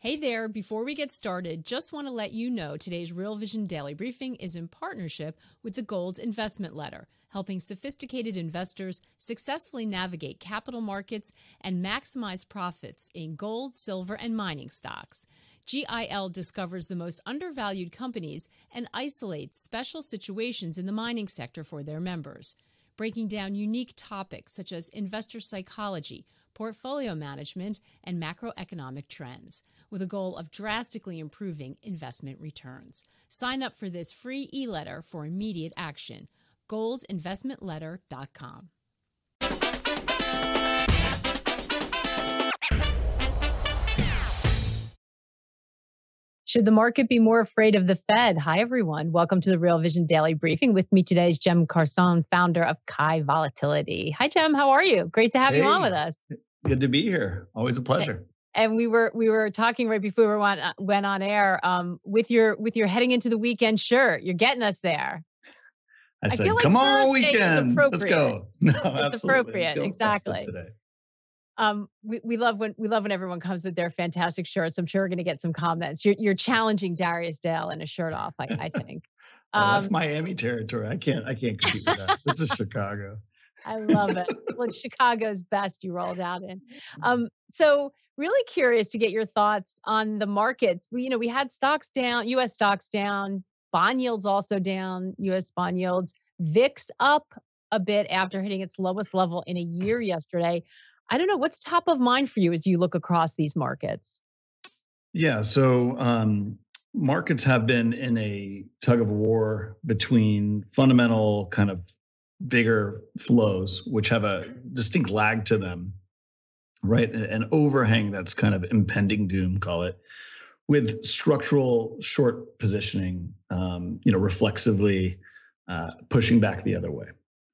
Hey there, before we get started, just want to let you know today's Real Vision Daily Briefing is in partnership with the Gold Investment Letter, helping sophisticated investors successfully navigate capital markets and maximize profits in gold, silver, and mining stocks. GIL discovers the most undervalued companies and isolates special situations in the mining sector for their members, breaking down unique topics such as investor psychology, portfolio management, and macroeconomic trends with a goal of drastically improving investment returns. Sign up for this free e letter for immediate action. goldinvestmentletter.com. Should the market be more afraid of the Fed? Hi, everyone. Welcome to the Real Vision Daily Briefing. With me today is Cem Karsan, founder of Kai Volatility. Hi, Jem. How are you? Great to have hey, you on with us. Good to be here. Always a pleasure and we were we were talking right before we went uh, went on air um, with your with your heading into the weekend shirt. You're getting us there. I said, I like "Come on, weekend, let's go." No, it's appropriate, exactly. Today. Um, we, we love when we love when everyone comes with their fantastic shirts. I'm sure we're going to get some comments. You're you're challenging Darius Dale in a shirt off. I, I think. well, um, that's Miami territory. I can't I can't compete with that. this is Chicago. I love it. well, it's Chicago's best you rolled out in. Um, so really curious to get your thoughts on the markets. We, you know, we had stocks down, US stocks down, bond yields also down, US bond yields, VIX up a bit after hitting its lowest level in a year yesterday. I don't know what's top of mind for you as you look across these markets. Yeah, so um, markets have been in a tug of war between fundamental kind of bigger flows, which have a distinct lag to them, right? An overhang that's kind of impending doom, call it, with structural short positioning, um, you know, reflexively uh, pushing back the other way,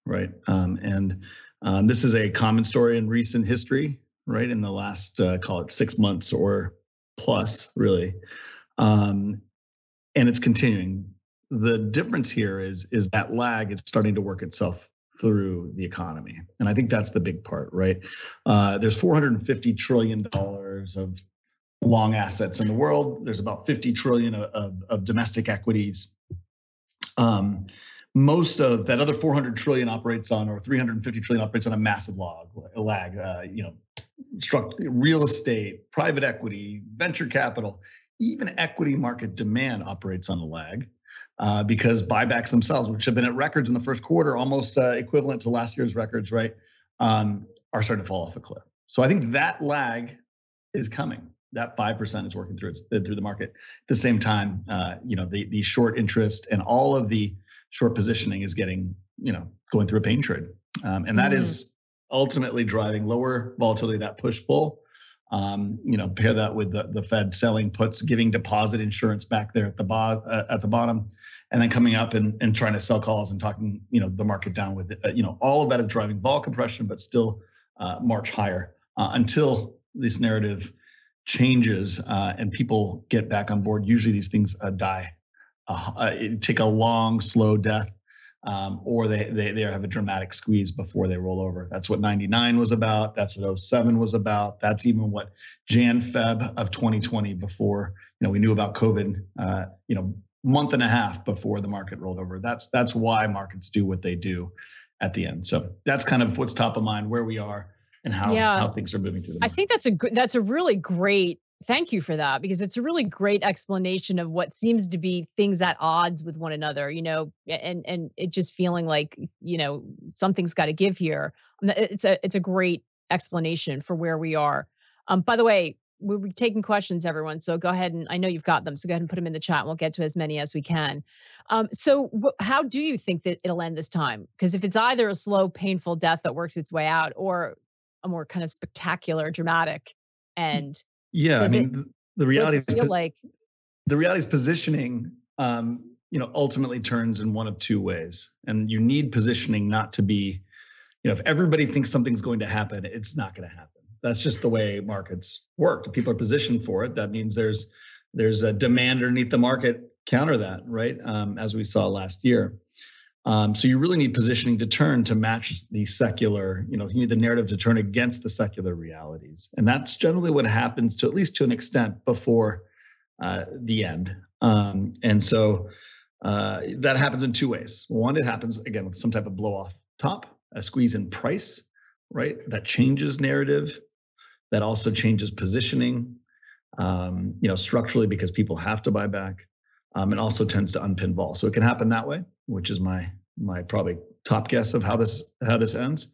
right? Um, and um, this is a common story in recent history, right? In the last, uh, call it six months or plus, really. Um, and it's continuing. The difference here is is that lag is starting to work itself through the economy. And I think that's the big part, right? Uh, there's 450 trillion dollars of long assets in the world. There's about 50 trillion of, of, of domestic equities. Um, most of that other 400 trillion operates on, or 350 trillion operates on a massive log, lag. Uh, you know, struct, real estate, private equity, venture capital, even equity market demand operates on a lag uh, because buybacks themselves, which have been at records in the first quarter, almost uh, equivalent to last year's records, right, um, are starting to fall off a cliff. So I think that lag is coming. That five percent is working through its, through the market. At the same time, uh, you know, the the short interest and all of the short positioning is getting, you know, going through a pain trade, um, and that mm. is ultimately driving lower volatility, that push pull. Um, you know, pair that with the, the Fed selling puts, giving deposit insurance back there at the bo- uh, at the bottom and then coming up and, and trying to sell calls and talking, you know, the market down with, uh, you know, all of that is driving vol compression, but still uh, march higher uh, until this narrative changes uh, and people get back on board. Usually these things uh, die, take a long, slow death, um, or they, they they have a dramatic squeeze before they roll over. That's what 99 was about. That's what 07 was about. That's even what Jan Feb of 2020 before you know we knew about COVID. you know month and a half before the market rolled over. That's that's why markets do what they do at the end. So that's kind of what's top of mind, where we are, and how yeah. how things are moving through. The I think that's a good that's a really great. Thank you for that because it's a really great explanation of what seems to be things at odds with one another. You know, and and it just feeling like you know something's got to give here. It's a it's a great explanation for where we are. Um, by the way, we're taking questions, everyone. So go ahead and I know you've got them. So go ahead and put them in the chat. and We'll get to as many as we can. Um, so wh- how do you think that it'll end this time? Because if it's either a slow, painful death that works its way out, or a more kind of spectacular, dramatic, and yeah, I mean, it, the reality is feel like the reality is positioning. Um, you know, ultimately turns in one of two ways, and you need positioning not to be. You know, if everybody thinks something's going to happen, it's not going to happen that's just the way markets work. People are positioned for it. That means there's there's a demand underneath the market counter that, right? Um, as we saw last year. Um, so you really need positioning to turn to match the secular, you know, you need the narrative to turn against the secular realities. And that's generally what happens to at least to an extent before uh, the end. Um, and so uh, that happens in two ways. One, it happens again with some type of blow off top, a squeeze in price, right? That changes narrative. That also changes positioning, um, you know, structurally because people have to buy back. Um, and also tends to unpin vol. So it can happen that way which is my my probably top guess of how this how this ends,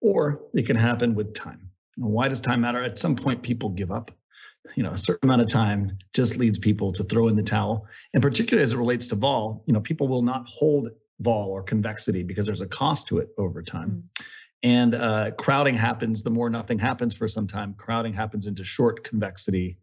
or it can happen with time. Why does time matter? At some point, people give up. You know, a certain amount of time just leads people to throw in the towel. And particularly as it relates to vol, you know, people will not hold vol or convexity because there's a cost to it over time. Mm. And uh, crowding happens the more nothing happens for some time. Crowding happens into short convexity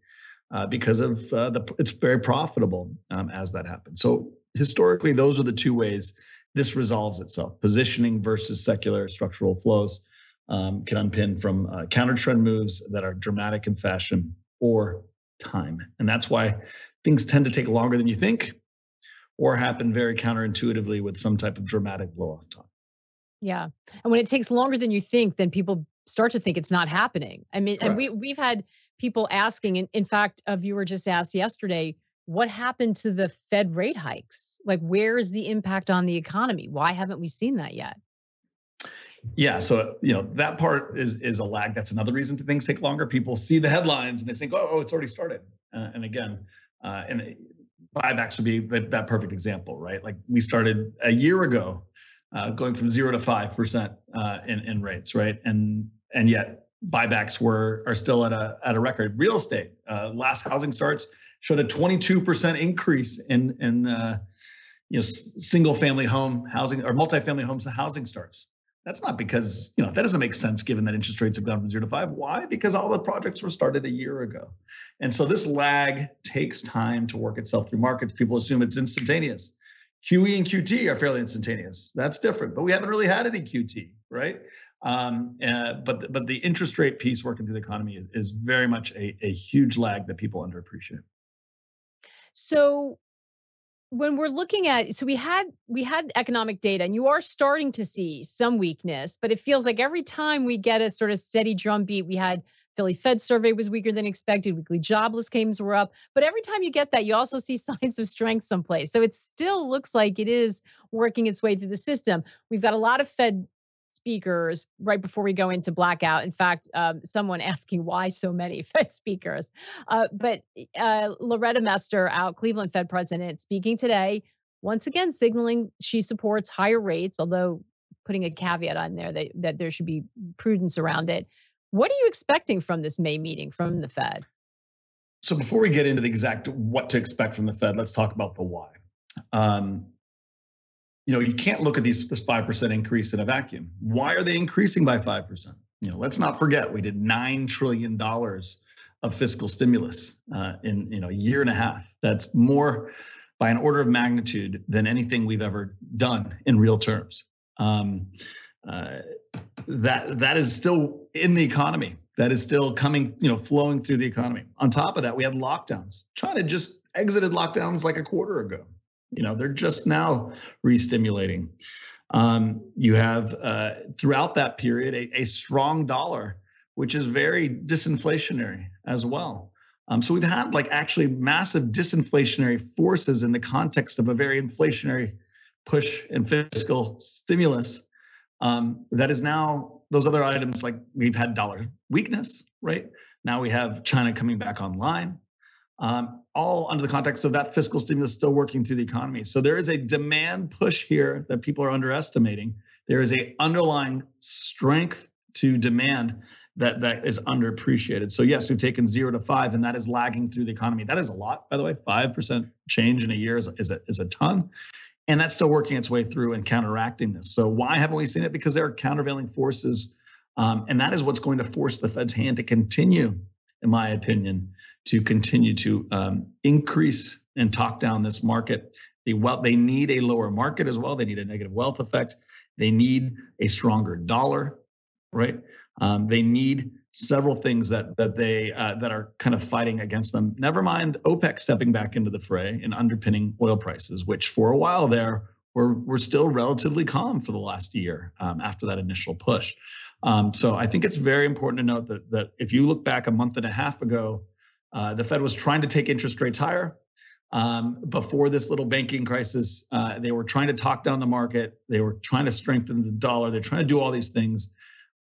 uh, because of uh, the it's very profitable um, as that happens. So historically, those are the two ways this resolves itself positioning versus secular structural flows um, can unpin from uh, counter trend moves that are dramatic in fashion or time. And that's why things tend to take longer than you think or happen very counterintuitively with some type of dramatic blow off time. Yeah. And when it takes longer than you think, then people start to think it's not happening. I mean, Correct. and we we've had people asking, and in fact, a viewer just asked yesterday, what happened to the Fed rate hikes? Like, where is the impact on the economy? Why haven't we seen that yet? Yeah, so you know that part is is a lag. That's another reason to things take longer. People see the headlines and they think, "Oh, oh it's already started." Uh, and again, uh, and buybacks would be that, that, perfect example, right? Like we started a year ago, uh, going from zero to five percent uh, in in rates, right? And and yet buybacks were are still at a at a record. Real estate, uh, last housing starts showed a 22% increase in in uh, you know single family home housing or multifamily homes the housing starts. That's not because you know that doesn't make sense given that interest rates have gone from zero to five. Why? Because all the projects were started a year ago, and so this lag takes time to work itself through markets. People assume it's instantaneous. QE and QT are fairly instantaneous. That's different, but we haven't really had any QT, right? Um, uh, but but the interest rate piece working through the economy is, is very much a, a huge lag that people underappreciate. So when we're looking at so we had we had economic data and you are starting to see some weakness but it feels like every time we get a sort of steady drumbeat we had philly fed survey was weaker than expected weekly jobless claims were up but every time you get that you also see signs of strength someplace so it still looks like it is working its way through the system we've got a lot of fed speakers right before we go into blackout. In fact, um, someone asking why so many Fed speakers. Uh, but uh, Loretta Mester, out Cleveland Fed president, speaking today, once again signaling she supports higher rates, although putting a caveat on there that, that there should be prudence around it. What are you expecting from this May meeting from the Fed? So before we get into the exact what to expect from the Fed, let's talk about the why. Um, you know, you can't look at these this five percent increase in a vacuum. Why are they increasing by five percent? You know, let's not forget we did nine trillion dollars of fiscal stimulus uh, in you know a year and a half. That's more by an order of magnitude than anything we've ever done in real terms. Um, uh, that that is still in the economy. That is still coming, you know, flowing through the economy. On top of that, we had lockdowns. China just exited lockdowns like a quarter ago. You know, they're just now re-stimulating. Um, you have uh, throughout that period a, a, strong dollar, which is very disinflationary as well. Um, so we've had like actually massive disinflationary forces in the context of a very inflationary push and fiscal stimulus. Um, that is now those other items like we've had dollar weakness, right? Now we have China coming back online um, all under the context of that fiscal stimulus still working through the economy. So there is a demand push here that people are underestimating. There is a underlying strength to demand that that is underappreciated. So yes, we've taken zero to five, and that is lagging through the economy. That is a lot, by the way. Five percent change in a year is, is a is a ton, and that's still working its way through and counteracting this. So why haven't we seen it? Because there are countervailing forces, um, and that is what's going to force the Fed's hand to continue, in my opinion, to continue to um, increase and talk down this market. They, well, they need a lower market as well. They need a negative wealth effect. They need a stronger dollar, right? Um, they need several things that that they uh, that are kind of fighting against them. Never mind OPEC stepping back into the fray and underpinning oil prices, which for a while there were were still relatively calm for the last year um, after that initial push. Um, so I think it's very important to note that that if you look back a month and a half ago, uh, the Fed was trying to take interest rates higher. Um, before this little banking crisis, uh, they were trying to talk down the market. They were trying to strengthen the dollar. They're trying to do all these things.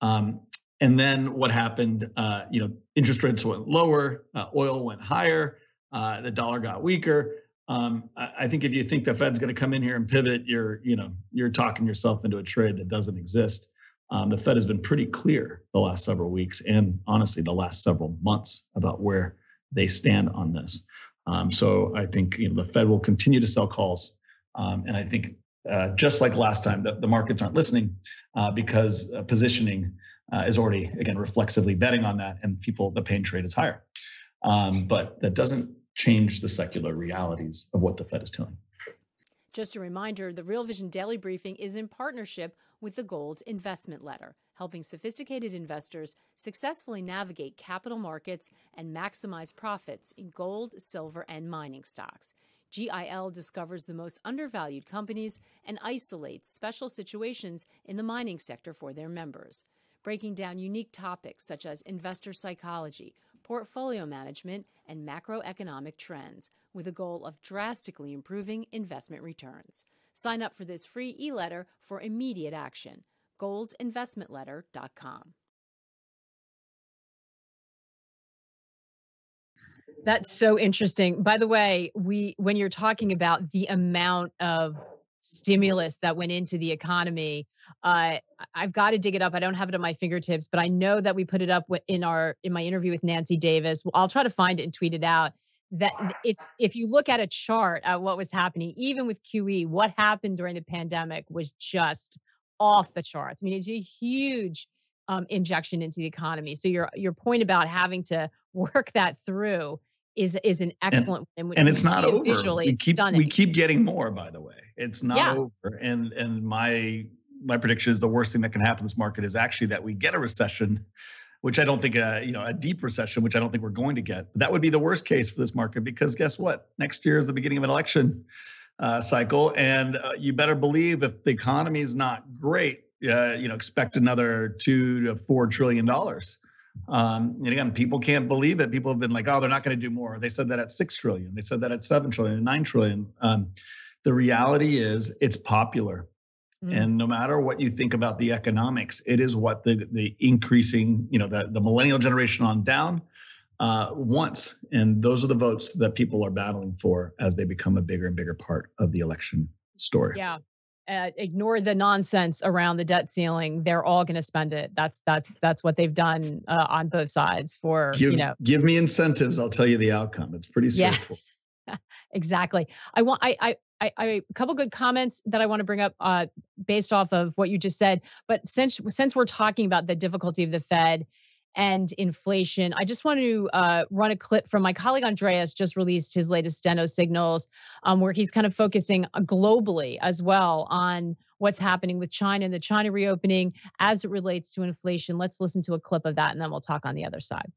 Um, and then what happened? Uh, you know, interest rates went lower, uh, oil went higher, uh, the dollar got weaker. Um, I, I, think if you think the Fed's going to come in here and pivot, you're you know you're talking yourself into a trade that doesn't exist. Um, the Fed has been pretty clear the last several weeks, and honestly, the last several months about where they stand on this. Um, so I think you know, the Fed will continue to sell calls, um, and I think uh, just like last time, the, the markets aren't listening uh, because uh, positioning uh, is already again reflexively betting on that, and people the pain trade is higher. Um, but that doesn't change the secular realities of what the Fed is telling. Just a reminder the Real Vision Daily Briefing is in partnership with the Gold Investment Letter, helping sophisticated investors successfully navigate capital markets and maximize profits in gold, silver, and mining stocks. GIL discovers the most undervalued companies and isolates special situations in the mining sector for their members, breaking down unique topics such as investor psychology, portfolio management, and macroeconomic trends with a goal of drastically improving investment returns. Sign up for this free e letter for immediate action. goldinvestmentletter.com. That's so interesting. By the way, we when you're talking about the amount of stimulus that went into the economy, uh, I've got to dig it up. I don't have it at my fingertips, but I know that we put it up in our in my interview with Nancy Davis. I'll try to find it and tweet it out. That it's if you look at a chart at what was happening, even with QE, what happened during the pandemic was just off the charts. I mean, it's a huge um, injection into the economy. So your your point about having to work that through is is an excellent and, and it's not over. Visually, we keep stunning. we keep getting more. By the way, it's not yeah. over. And and my my prediction is the worst thing that can happen in this market is actually that we get a recession, which I don't think a you know a deep recession, which I don't think we're going to get. But that would be the worst case for this market because guess what? Next year is the beginning of an election uh, cycle, and uh, you better believe if the economy is not great, uh, you know, expect another two to four trillion dollars. Um, and again, people can't believe it. People have been like, "Oh, they're not going to do more." They said that at six trillion. They said that at seven trillion, nine trillion. Um, the reality is, it's popular. Mm. And no matter what you think about the economics, it is what the the increasing, you know, the, the millennial generation on down uh, wants. And those are the votes that people are battling for as they become a bigger and bigger part of the election story. Yeah. Uh, ignore the nonsense around the debt ceiling. They're all going to spend it. That's that's that's what they've done uh, on both sides. For give, you know, give me incentives. I'll tell you the outcome. It's pretty straightforward. Yeah. exactly. I want. I, I I, I, a couple good comments that I want to bring up uh, based off of what you just said. But since since we're talking about the difficulty of the Fed and inflation, I just want to uh, run a clip from my colleague Andreas. Just released his latest Steno signals, um, where he's kind of focusing uh, globally as well on what's happening with China and the China reopening as it relates to inflation. Let's listen to a clip of that, and then we'll talk on the other side.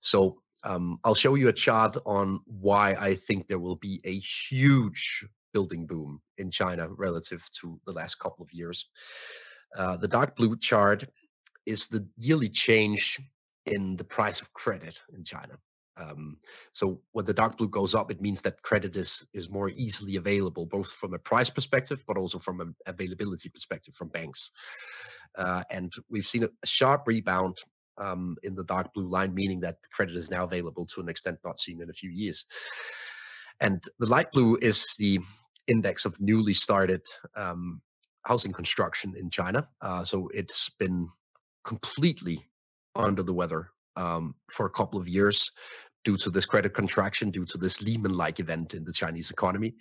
So um, I'll show you a chart on why I think there will be a huge building boom in China relative to the last couple of years. Uh, the dark blue chart is the yearly change in the price of credit in China. Um, so when the dark blue goes up, it means that credit is is more easily available, both from a price perspective, but also from an availability perspective from banks. Uh, and we've seen a, sharp rebound um, in the dark blue line, meaning that credit is now available to an extent not seen in a few years. And the light blue is the index of newly started um, housing construction in China. Uh, so it's been completely under the weather um, for a couple of years due to this credit contraction, due to this Lehman like event in the Chinese economy.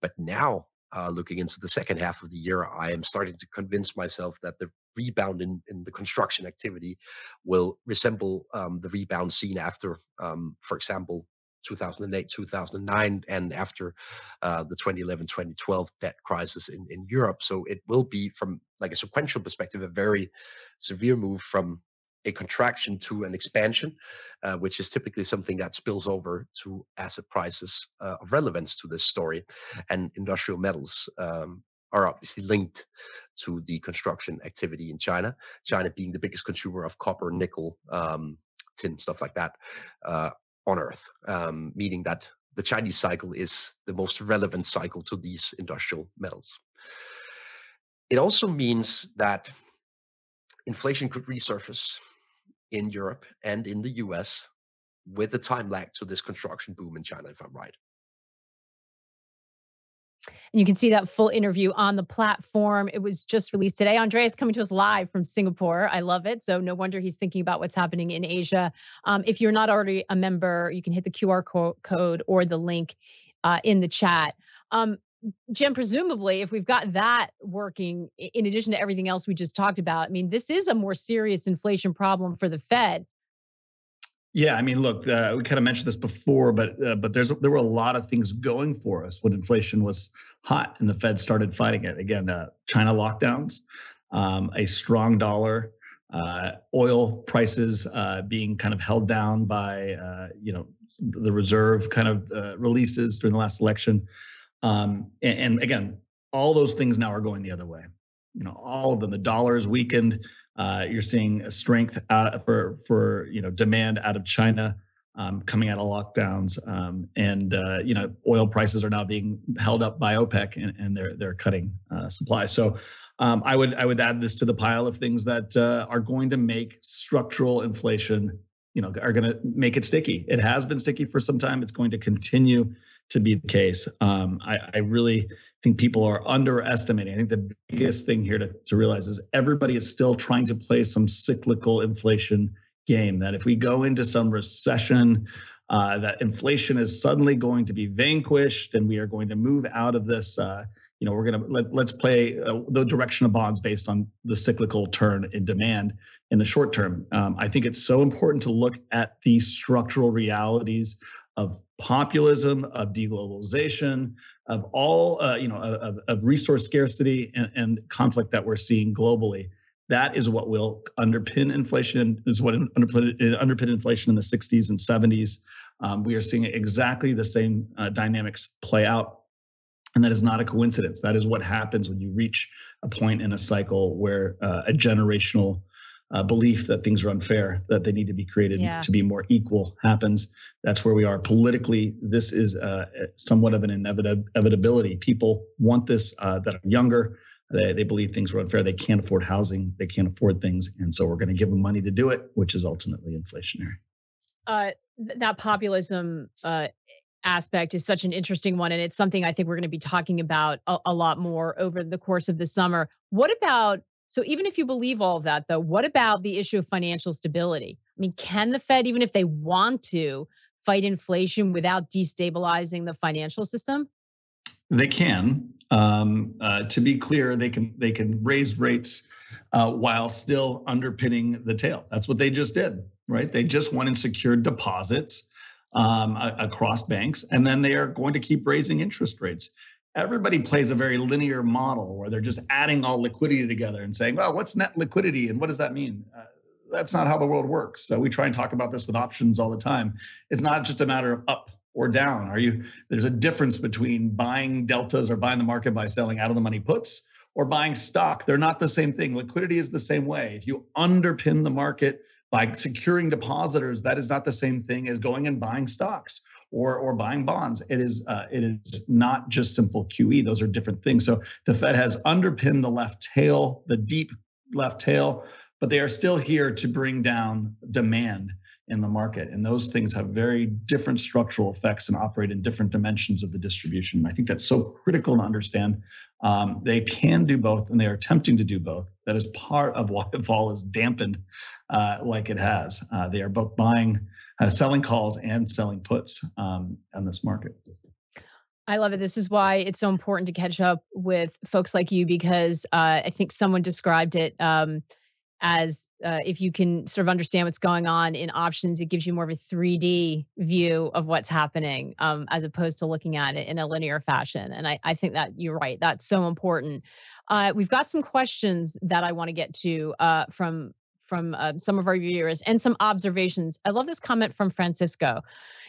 But now, uh, looking into the second half of the year, I am starting to convince myself that the rebound in, in the construction activity will resemble um, the rebound seen after, um, for example, 2008, 2009, and after uh, the 2011, 2012 debt crisis in, in Europe. So it will be, from like a sequential perspective, a very severe move from a contraction to an expansion, uh, which is typically something that spills over to asset prices uh, of relevance to this story. And industrial metals um, are obviously linked to the construction activity in China. China being the biggest consumer of copper, nickel, um, tin, stuff like that uh, on Earth, um, meaning that the Chinese cycle is the most relevant cycle to these industrial metals. It also means that inflation could resurface in Europe and in the US with a time lag to this construction boom in China, if I'm right. And you can see that full interview on the platform. It was just released today. Andreas coming to us live from Singapore. I love it. So no wonder he's thinking about what's happening in Asia. Um, if you're not already a member, you can hit the QR co- code or the link uh, in the chat. Um, Cem, presumably, if we've got that working, in addition to everything else we just talked about, I mean, this is a more serious inflation problem for the Fed. Yeah, I mean, look, uh, we kind of mentioned this before, but uh, but there's there were a lot of things going for us when inflation was hot and the Fed started fighting it. Again, uh, China lockdowns, um, a strong dollar, uh, oil prices uh, being kind of held down by uh, you know the reserve kind of releases during the last election. Um, and, and, again, all those things now are going the other way. You know, all of them. The dollar is weakened. Uh, you're seeing a strength for for you know demand out of China. Um, coming out of lockdowns, um, and uh, you know oil prices are now being held up by OPEC, and, and they're they're cutting uh, supply. So um, I would I would add this to the pile of things that uh, are going to make structural inflation, you know, are going to make it sticky. It has been sticky for some time. It's going to continue to be the case. Um, I, I, really think people are underestimating. I think the biggest thing here to, to realize is everybody is still trying to play some cyclical inflation game. That if we go into some recession, uh, that inflation is suddenly going to be vanquished and we are going to move out of this. Uh, you know, we're going to let, let's play uh, the direction of bonds based on the cyclical turn in demand in the short term. Um, I think it's so important to look at the structural realities of populism, of deglobalization, of all uh, you know of, of resource scarcity and, and, conflict that we're seeing globally. That is what will underpin inflation. Is what underpin, underpin inflation in the 60s and 70s. Um, we are seeing exactly the same uh, dynamics play out, and that is not a coincidence. That is what happens when you reach a point in a cycle where uh, a generational uh, belief that things are unfair, that they need to be created yeah. to be more equal happens. That's where we are politically. This is uh, somewhat of an inevitability. People want this uh, that are younger. They, they believe things are unfair. They can't afford housing. They can't afford things. And so we're going to give them money to do it, which is ultimately inflationary. Uh, that populism uh, aspect is such an interesting one. And it's something I think we're going to be talking about a, a lot more over the course of the summer. What about so even if you believe all of that, though, what about the issue of financial stability? I mean, can the Fed, even if they want to, fight inflation without destabilizing the financial system? They can. Um, uh, to be clear, they can they can raise rates uh, while still underpinning the tail. That's what they just did, right? They just went and secured deposits um, across banks, and then they are going to keep raising interest rates everybody plays a very linear model where they're just adding all liquidity together and saying, well, what's net liquidity and what does that mean? Uh, that's not how the world works. So we try and talk about this with options all the time. It's not just a matter of up or down. Are you there's a difference between buying deltas or buying the market by selling out of the money puts or buying stock. They're not the same thing. Liquidity is the same way. If you underpin the market by securing depositors, that is not the same thing as going and buying stocks or or buying bonds. It is uh, it is not just simple QE. Those are different things. So the Fed has underpinned the left tail, the deep left tail, but they are still here to bring down demand in the market. And those things have very different structural effects and operate in different dimensions of the distribution. I think that's so critical to understand. Um, they can do both and they are attempting to do both. That is part of why vol is dampened uh, like it has. Uh, they are both buying, uh, selling calls and selling puts um, on this market. I love it. This is why it's so important to catch up with folks like you because uh, I think someone described it. Um, as uh, if you can sort of understand what's going on in options, it gives you more of a 3D view of what's happening um, as opposed to looking at it in a linear fashion. And I, I think that you're right. That's so important. Uh, we've got some questions that I want to get to uh, from from uh, some of our viewers and some observations. I love this comment from Francisco.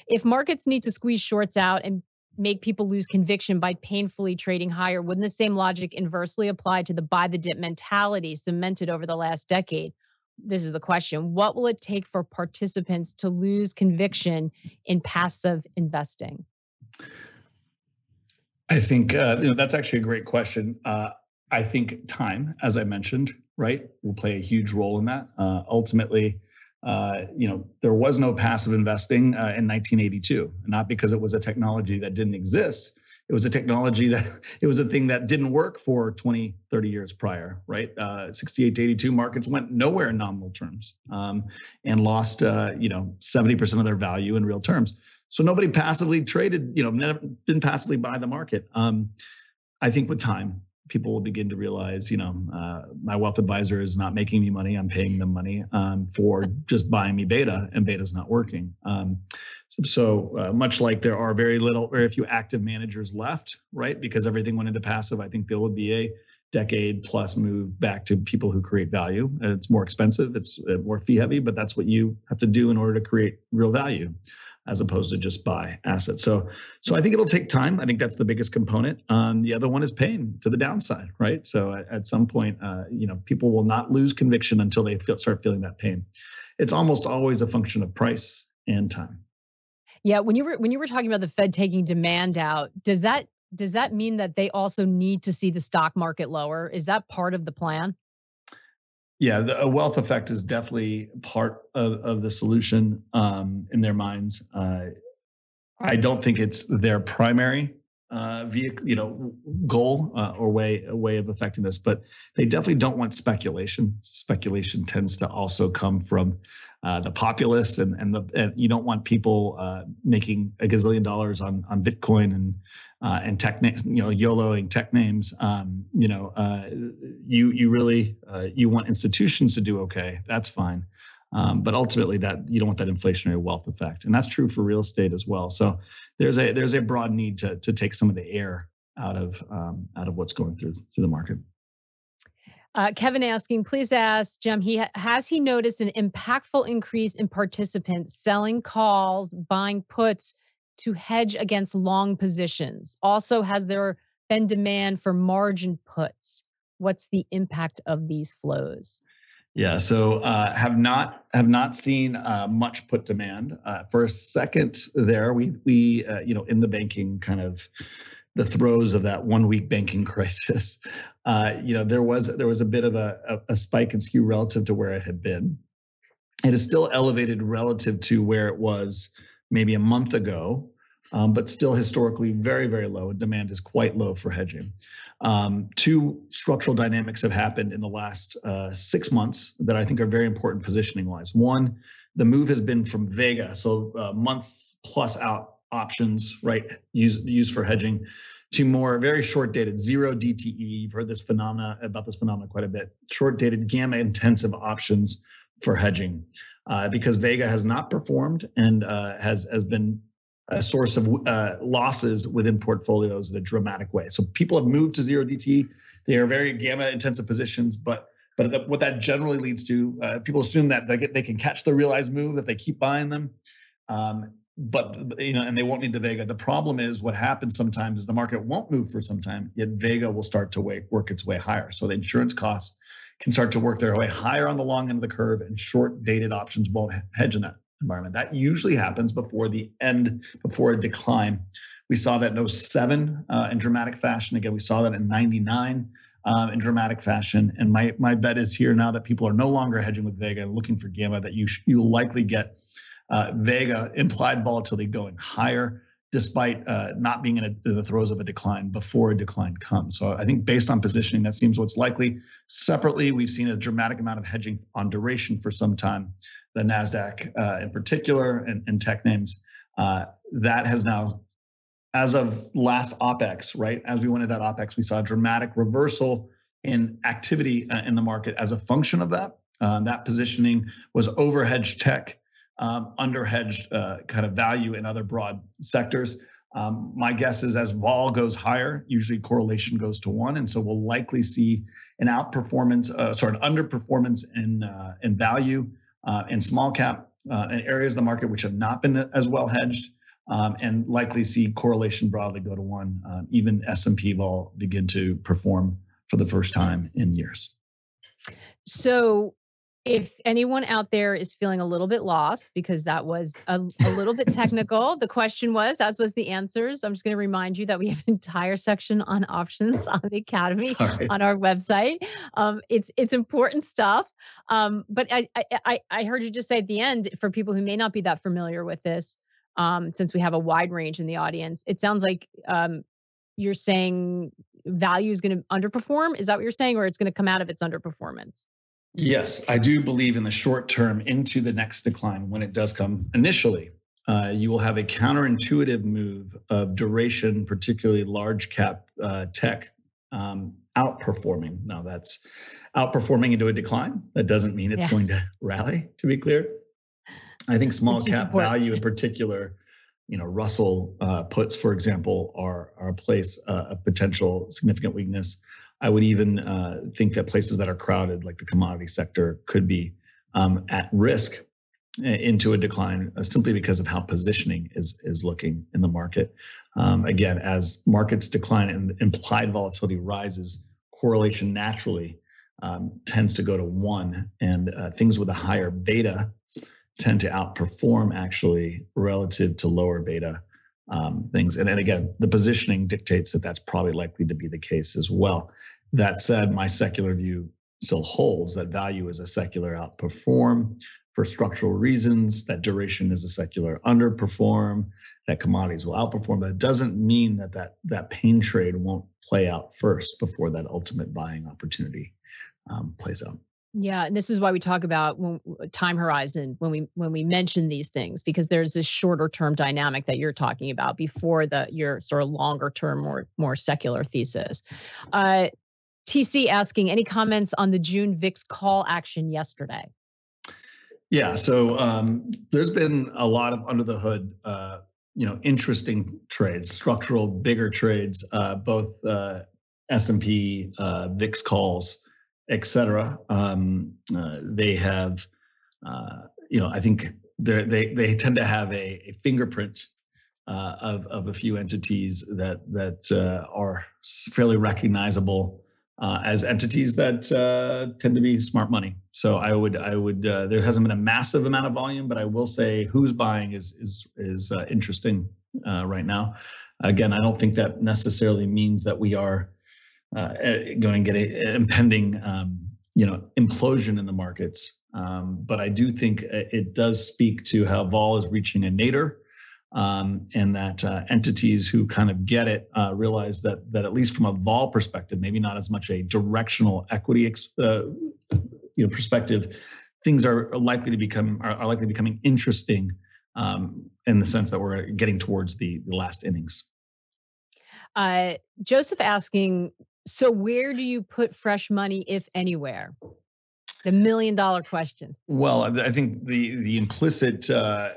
If markets need to squeeze shorts out and make people lose conviction by painfully trading higher, wouldn't the same logic inversely apply to the buy the dip mentality cemented over the last decade? This is the question. What will it take for participants to lose conviction in passive investing? I think uh, you know that's actually a great question. Uh, I think time, as I mentioned, right, will play a huge role in that. Uh, ultimately, uh, you know, there was no passive investing uh, in 1982, not because it was a technology that didn't exist. It was a technology that it was a thing that didn't work for 20, 30 years prior, right? Uh, 68 to 82 markets went nowhere in nominal terms um, and lost, you know, 70% of their value in real terms. So nobody passively traded, you know, never, didn't passively buy the market. Um, I think with time, people will begin to realize, you know, uh, my wealth advisor is not making me money. I'm paying them money um, for just buying me beta, and beta's not working. Um, so, so uh, much like there are very little, very few active managers left, right? Because everything went into passive. I think there will be a decade plus move back to people who create value. It's more expensive, it's uh, more fee heavy, but that's what you have to do in order to create real value as opposed to just buy assets. So, so I think it'll take time. I think that's the biggest component. Um, the other one is pain to the downside, right? So at, at some point, uh, you know, people will not lose conviction until they feel, start feeling that pain. It's almost always a function of price and time. Yeah, when you were when you were talking about the Fed taking demand out, does that does that mean that they also need to see the stock market lower? Is that part of the plan? Yeah, the a wealth effect is definitely part of, of the solution um, in their minds. Uh, I don't think it's their primary uh, vehicle, you know, goal uh, or way a way of affecting this, but they definitely don't want speculation. Speculation tends to also come from uh, the populace, and and the and you don't want people uh, making a gazillion dollars on on Bitcoin and uh, and tech names, you know, YOLOing tech names. Um, you know, uh, you you really uh, you want institutions to do okay. That's fine. Um, but ultimately, that you don't want that inflationary wealth effect, and that's true for real estate as well. So there's a there's a broad need to to take some of the air out of um, out of what's going through through the market. Uh, Kevin asking, please ask Cem. He has he noticed an impactful increase in participants selling calls, buying puts to hedge against long positions. Also, has there been demand for margin puts? What's the impact of these flows? Yeah, so uh, have not have not seen uh, much put demand uh, for a second there. We we uh, you know in the banking kind of the throes of that one week banking crisis, uh, you know there was there was a bit of a, a, a spike in skew relative to where it had been. It is still elevated relative to where it was maybe a month ago, um, but still historically very, very low. Demand is quite low for hedging. Um, two structural dynamics have happened in the last uh, six months that I think are very important positioning wise. One, the move has been from Vega, so uh, month plus out options, right, used used for hedging, to more very short dated zero DTE. You've heard this phenomena about this phenomena quite a bit. Short dated gamma intensive options for hedging, uh, because Vega has not performed and uh, has has been a source of uh, losses within portfolios in a dramatic way. So people have moved to zero DT. They are very gamma intensive positions, but but what that generally leads to, uh, people assume that they, get, they can catch the realized move if they keep buying them. Um, but you know, and they won't need the Vega. The problem is what happens sometimes is the market won't move for some time, yet Vega will start to work its way higher. So the insurance costs can start to work their way higher on the long end of the curve, and short dated options won't hedge in that environment. That usually happens before the end, before a decline. We saw that in 07 uh, in dramatic fashion. Again, we saw that in 99 um, in dramatic fashion. And my my bet is here now that people are no longer hedging with Vega and looking for gamma, that you sh- you will likely get uh, Vega implied volatility going higher despite uh, not being in, a, the throes of a decline before a decline comes. So I think based on positioning, that seems what's likely. Separately, we've seen a dramatic amount of hedging on duration for some time the NASDAQ uh, in particular, and, and tech names. Uh, that has now, as of last OPEX, right, as we went into that OPEX, we saw a dramatic reversal in activity uh, in the market as a function of that. Uh, that positioning was overhedged tech, um, underhedged uh, kind of value in other broad sectors. Um, my guess is as vol goes higher, usually correlation goes to one, and so we'll likely see an outperformance, uh, an underperformance in uh, in value uh, in small cap uh, in areas of the market which have not been as well hedged, um, and likely see correlation broadly go to one. Uh, even S&P vol begin to perform for the first time in years. So if anyone out there is feeling a little bit lost because that was a, a little bit technical the question was as was the answers i'm just going to remind you that we have an entire section on options on the academy Sorry. on our website. Um, it's it's important stuff. Um, but I, I i heard you just say at the end for people who may not be that familiar with this um, since we have a wide range in the audience it sounds like um, you're saying value is going to underperform. Is that what you're saying or it's going to come out of its underperformance Yes, I do believe in the short term into the next decline when it does come initially. Uh, you will have a counterintuitive move of duration, particularly large cap uh, tech, um, outperforming. Now, that's outperforming into a decline. That doesn't mean it's yeah. going to rally, to be clear. I think small cap value in particular, you know, Russell uh, puts, for example, are, are a place uh, of potential significant weakness. I would even uh, think that places that are crowded, like the commodity sector, could be um, at risk uh, into a decline uh, simply because of how positioning is is looking in the market. Um, again, as markets decline and implied volatility rises, correlation naturally um, tends to go to one, and uh, things with a higher beta tend to outperform actually relative to lower beta um, things. And then again, the positioning dictates that that's probably likely to be the case as well. That said, my secular view still holds that value is a secular outperform for structural reasons, that duration is a secular underperform, that commodities will outperform. But it doesn't mean that that, that pain trade won't play out first before that ultimate buying opportunity um, plays out. Yeah, and this is why we talk about when, time horizon when we when we mention these things because there's this shorter term dynamic that you're talking about before the your sort of longer term more more secular thesis. Uh, TC asking any comments on the June VIX call action yesterday? Yeah, so um, there's been a lot of under the hood, uh, you know, interesting trades, structural, bigger trades, uh, both uh, S&P, uh, VIX calls etc. Um, uh, they have, uh, you know, I think they they tend to have a, a fingerprint uh, of of a few entities that that uh, are fairly recognizable uh, as entities that uh, tend to be smart money. So I would I would there hasn't been a massive amount of volume, but I will say who's buying is is is interesting right now. Again, I don't think that necessarily means that we are uh, eh, going to get an impending, um, you know, implosion in the markets. Um, but I do think uh, it does speak to how vol is reaching a nadir, um, and that uh, entities who kind of get it uh, realize that that at least from a vol perspective, maybe not as much a directional equity uh, you know perspective, things are likely to become are, are likely becoming interesting um, in the sense that we're getting towards the, the last innings. Uh, Joseph asking, so where do you put fresh money, if anywhere? The million dollar question. Well, I think the the implicit, uh,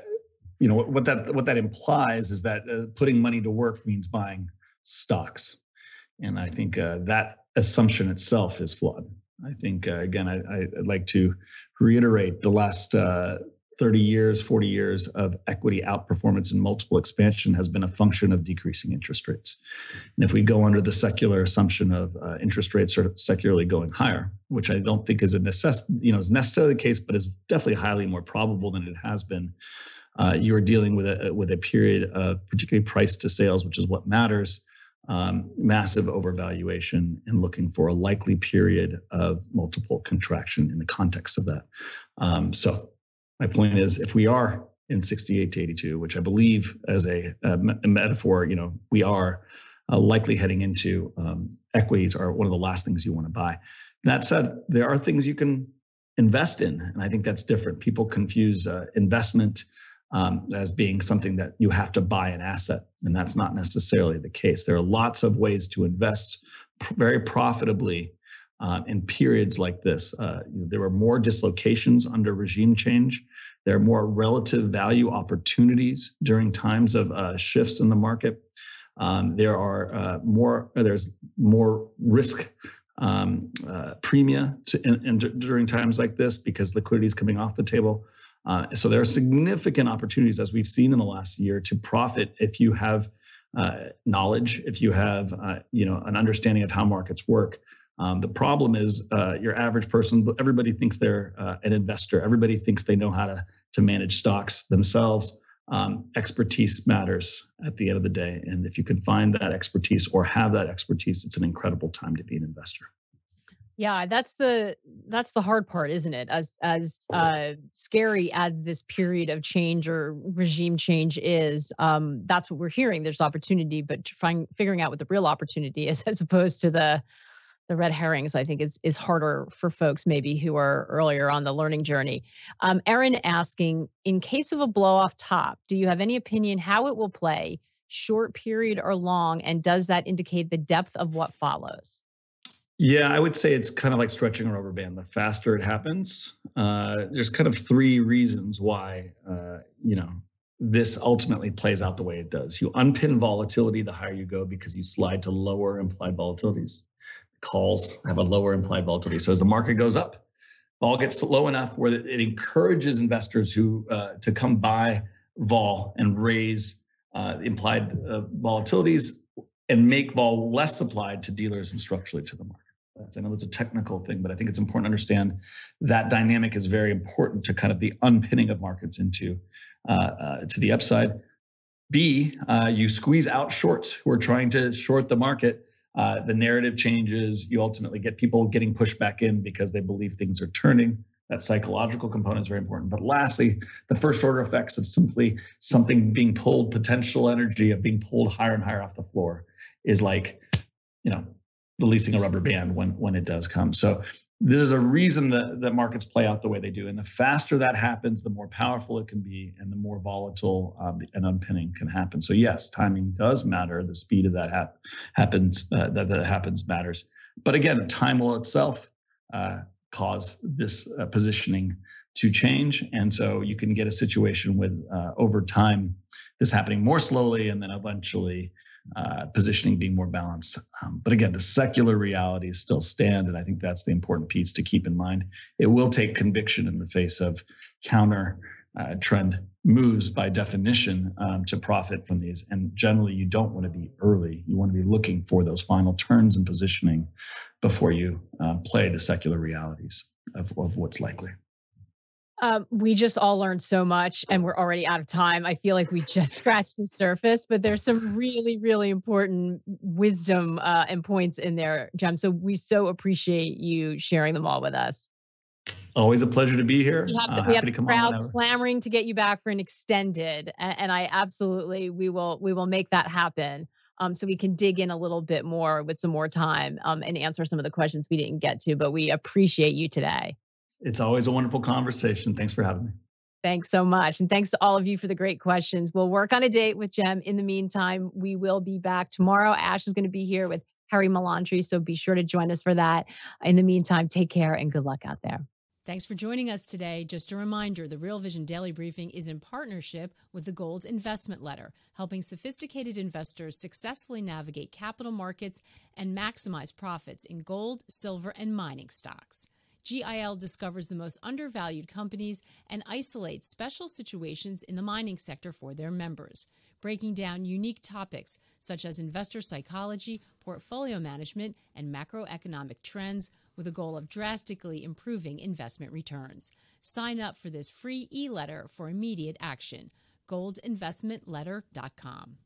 you know, what that what that implies is that uh, putting money to work means buying stocks, and I think uh, that assumption itself is flawed. I think uh, again, I, would like to reiterate the last uh, 30 years, 40 years of equity outperformance and multiple expansion has been a function of decreasing interest rates. And if we go under the secular assumption of uh, interest rates are secularly going higher, which I don't think is a necess- you know is necessarily the case, but is definitely highly more probable than it has been. Uh, you are dealing with a with a period of particularly price to sales, which is what matters. Um, massive overvaluation and looking for a likely period of multiple contraction in the context of that. Um, so my point is, if we are in 68 to 82, which I believe as a, a, metaphor, you know, we are uh, likely heading into um, equities are one of the last things you want to buy. That said, there are things you can invest in, and I think that's different. People confuse uh, investment um, as being something that you have to buy an asset, and that's not necessarily the case. There are lots of ways to invest very profitably uh, in periods like this. Uh, you know, there were more dislocations under regime change. There are more relative value opportunities during times of uh, shifts in the market. Um, there are uh, more. There's more risk um, uh, premia to, in, in, during times like this because liquidity is coming off the table. Uh, so there are significant opportunities, as we've seen in the last year, to profit if you have knowledge, if you have you know an understanding of how markets work. Um, the problem is uh, your average person. Everybody thinks they're uh, an investor. Everybody thinks they know how to to manage stocks themselves. Um, expertise matters at the end of the day, and if you can find that expertise or have that expertise, it's an incredible time to be an investor. Yeah, that's the that's the hard part, isn't it? As as uh, scary as this period of change or regime change is, um, that's what we're hearing. There's opportunity, but trying figuring out what the real opportunity is, as opposed to the the red herrings, I think is is harder for folks maybe who are earlier on the learning journey. Um, Erin asking, in case of a blow off top, do you have any opinion how it will play, short period or long, and does that indicate the depth of what follows? Yeah, I would say it's kind of like stretching a rubber band. The faster it happens, uh, there's kind of three reasons why uh, you know this ultimately plays out the way it does. You unpin volatility the higher you go because you slide to lower implied volatilities. Calls have a lower implied volatility. So as the market goes up, vol gets low enough where it encourages investors who uh, to come buy vol and raise uh, implied uh, volatilities and make vol less supplied to dealers and structurally to the market. I know it's a technical thing, but I think it's important to understand that dynamic is very important to kind of the unpinning of markets into uh, uh, to the upside. B, uh, you squeeze out shorts who are trying to short the market. Uh, the narrative changes. You ultimately get people getting pushed back in because they believe things are turning. That psychological component is very important. But lastly, the first order effects of simply something being pulled, potential energy of being pulled higher and higher off the floor is like, you know, releasing a rubber band when when it does come. So there's a reason that, that markets play out the way they do. And the faster that happens, the more powerful it can be and the more volatile um, and unpinning can happen. So yes, timing does matter. The speed of that hap- happens, uh, that, that happens matters. But again, time will itself uh, cause this uh, positioning to change. And so you can get a situation with uh, over time, this happening more slowly and then eventually uh, positioning being more balanced. Um, but again, the secular realities still stand, and I think that's the important piece to keep in mind. It will take conviction in the face of counter uh, trend moves by definition um, to profit from these. And generally, you don't want to be early. You want to be looking for those final turns and positioning before you uh, play the secular realities of, of what's likely. Um, we just all learned so much and we're already out of time. I feel like we just scratched the surface, but there's some really, really important wisdom uh, and points in there, Cem. So we so appreciate you sharing them all with us. Always a pleasure to be here. We have the, uh, we have the crowd clamoring to get you back for an extended, and, and I absolutely we will we will make that happen. Um, so we can dig in a little bit more with some more time um, and answer some of the questions we didn't get to. But we appreciate you today. It's always a wonderful conversation. Thanks for having me. Thanks so much. And thanks to all of you for the great questions. We'll work on a date with Cem. In the meantime, we will be back tomorrow. Ash is going to be here with Harry Melandri. So be sure to join us for that. In the meantime, take care and good luck out there. Thanks for joining us today. Just a reminder the Real Vision Daily Briefing is in partnership with the Gold Investment Letter, helping sophisticated investors successfully navigate capital markets and maximize profits in gold, silver, and mining stocks. GIL discovers the most undervalued companies and isolates special situations in the mining sector for their members, breaking down unique topics such as investor psychology, portfolio management, and macroeconomic trends with a goal of drastically improving investment returns. Sign up for this free e letter for immediate action. goldinvestmentletter.com.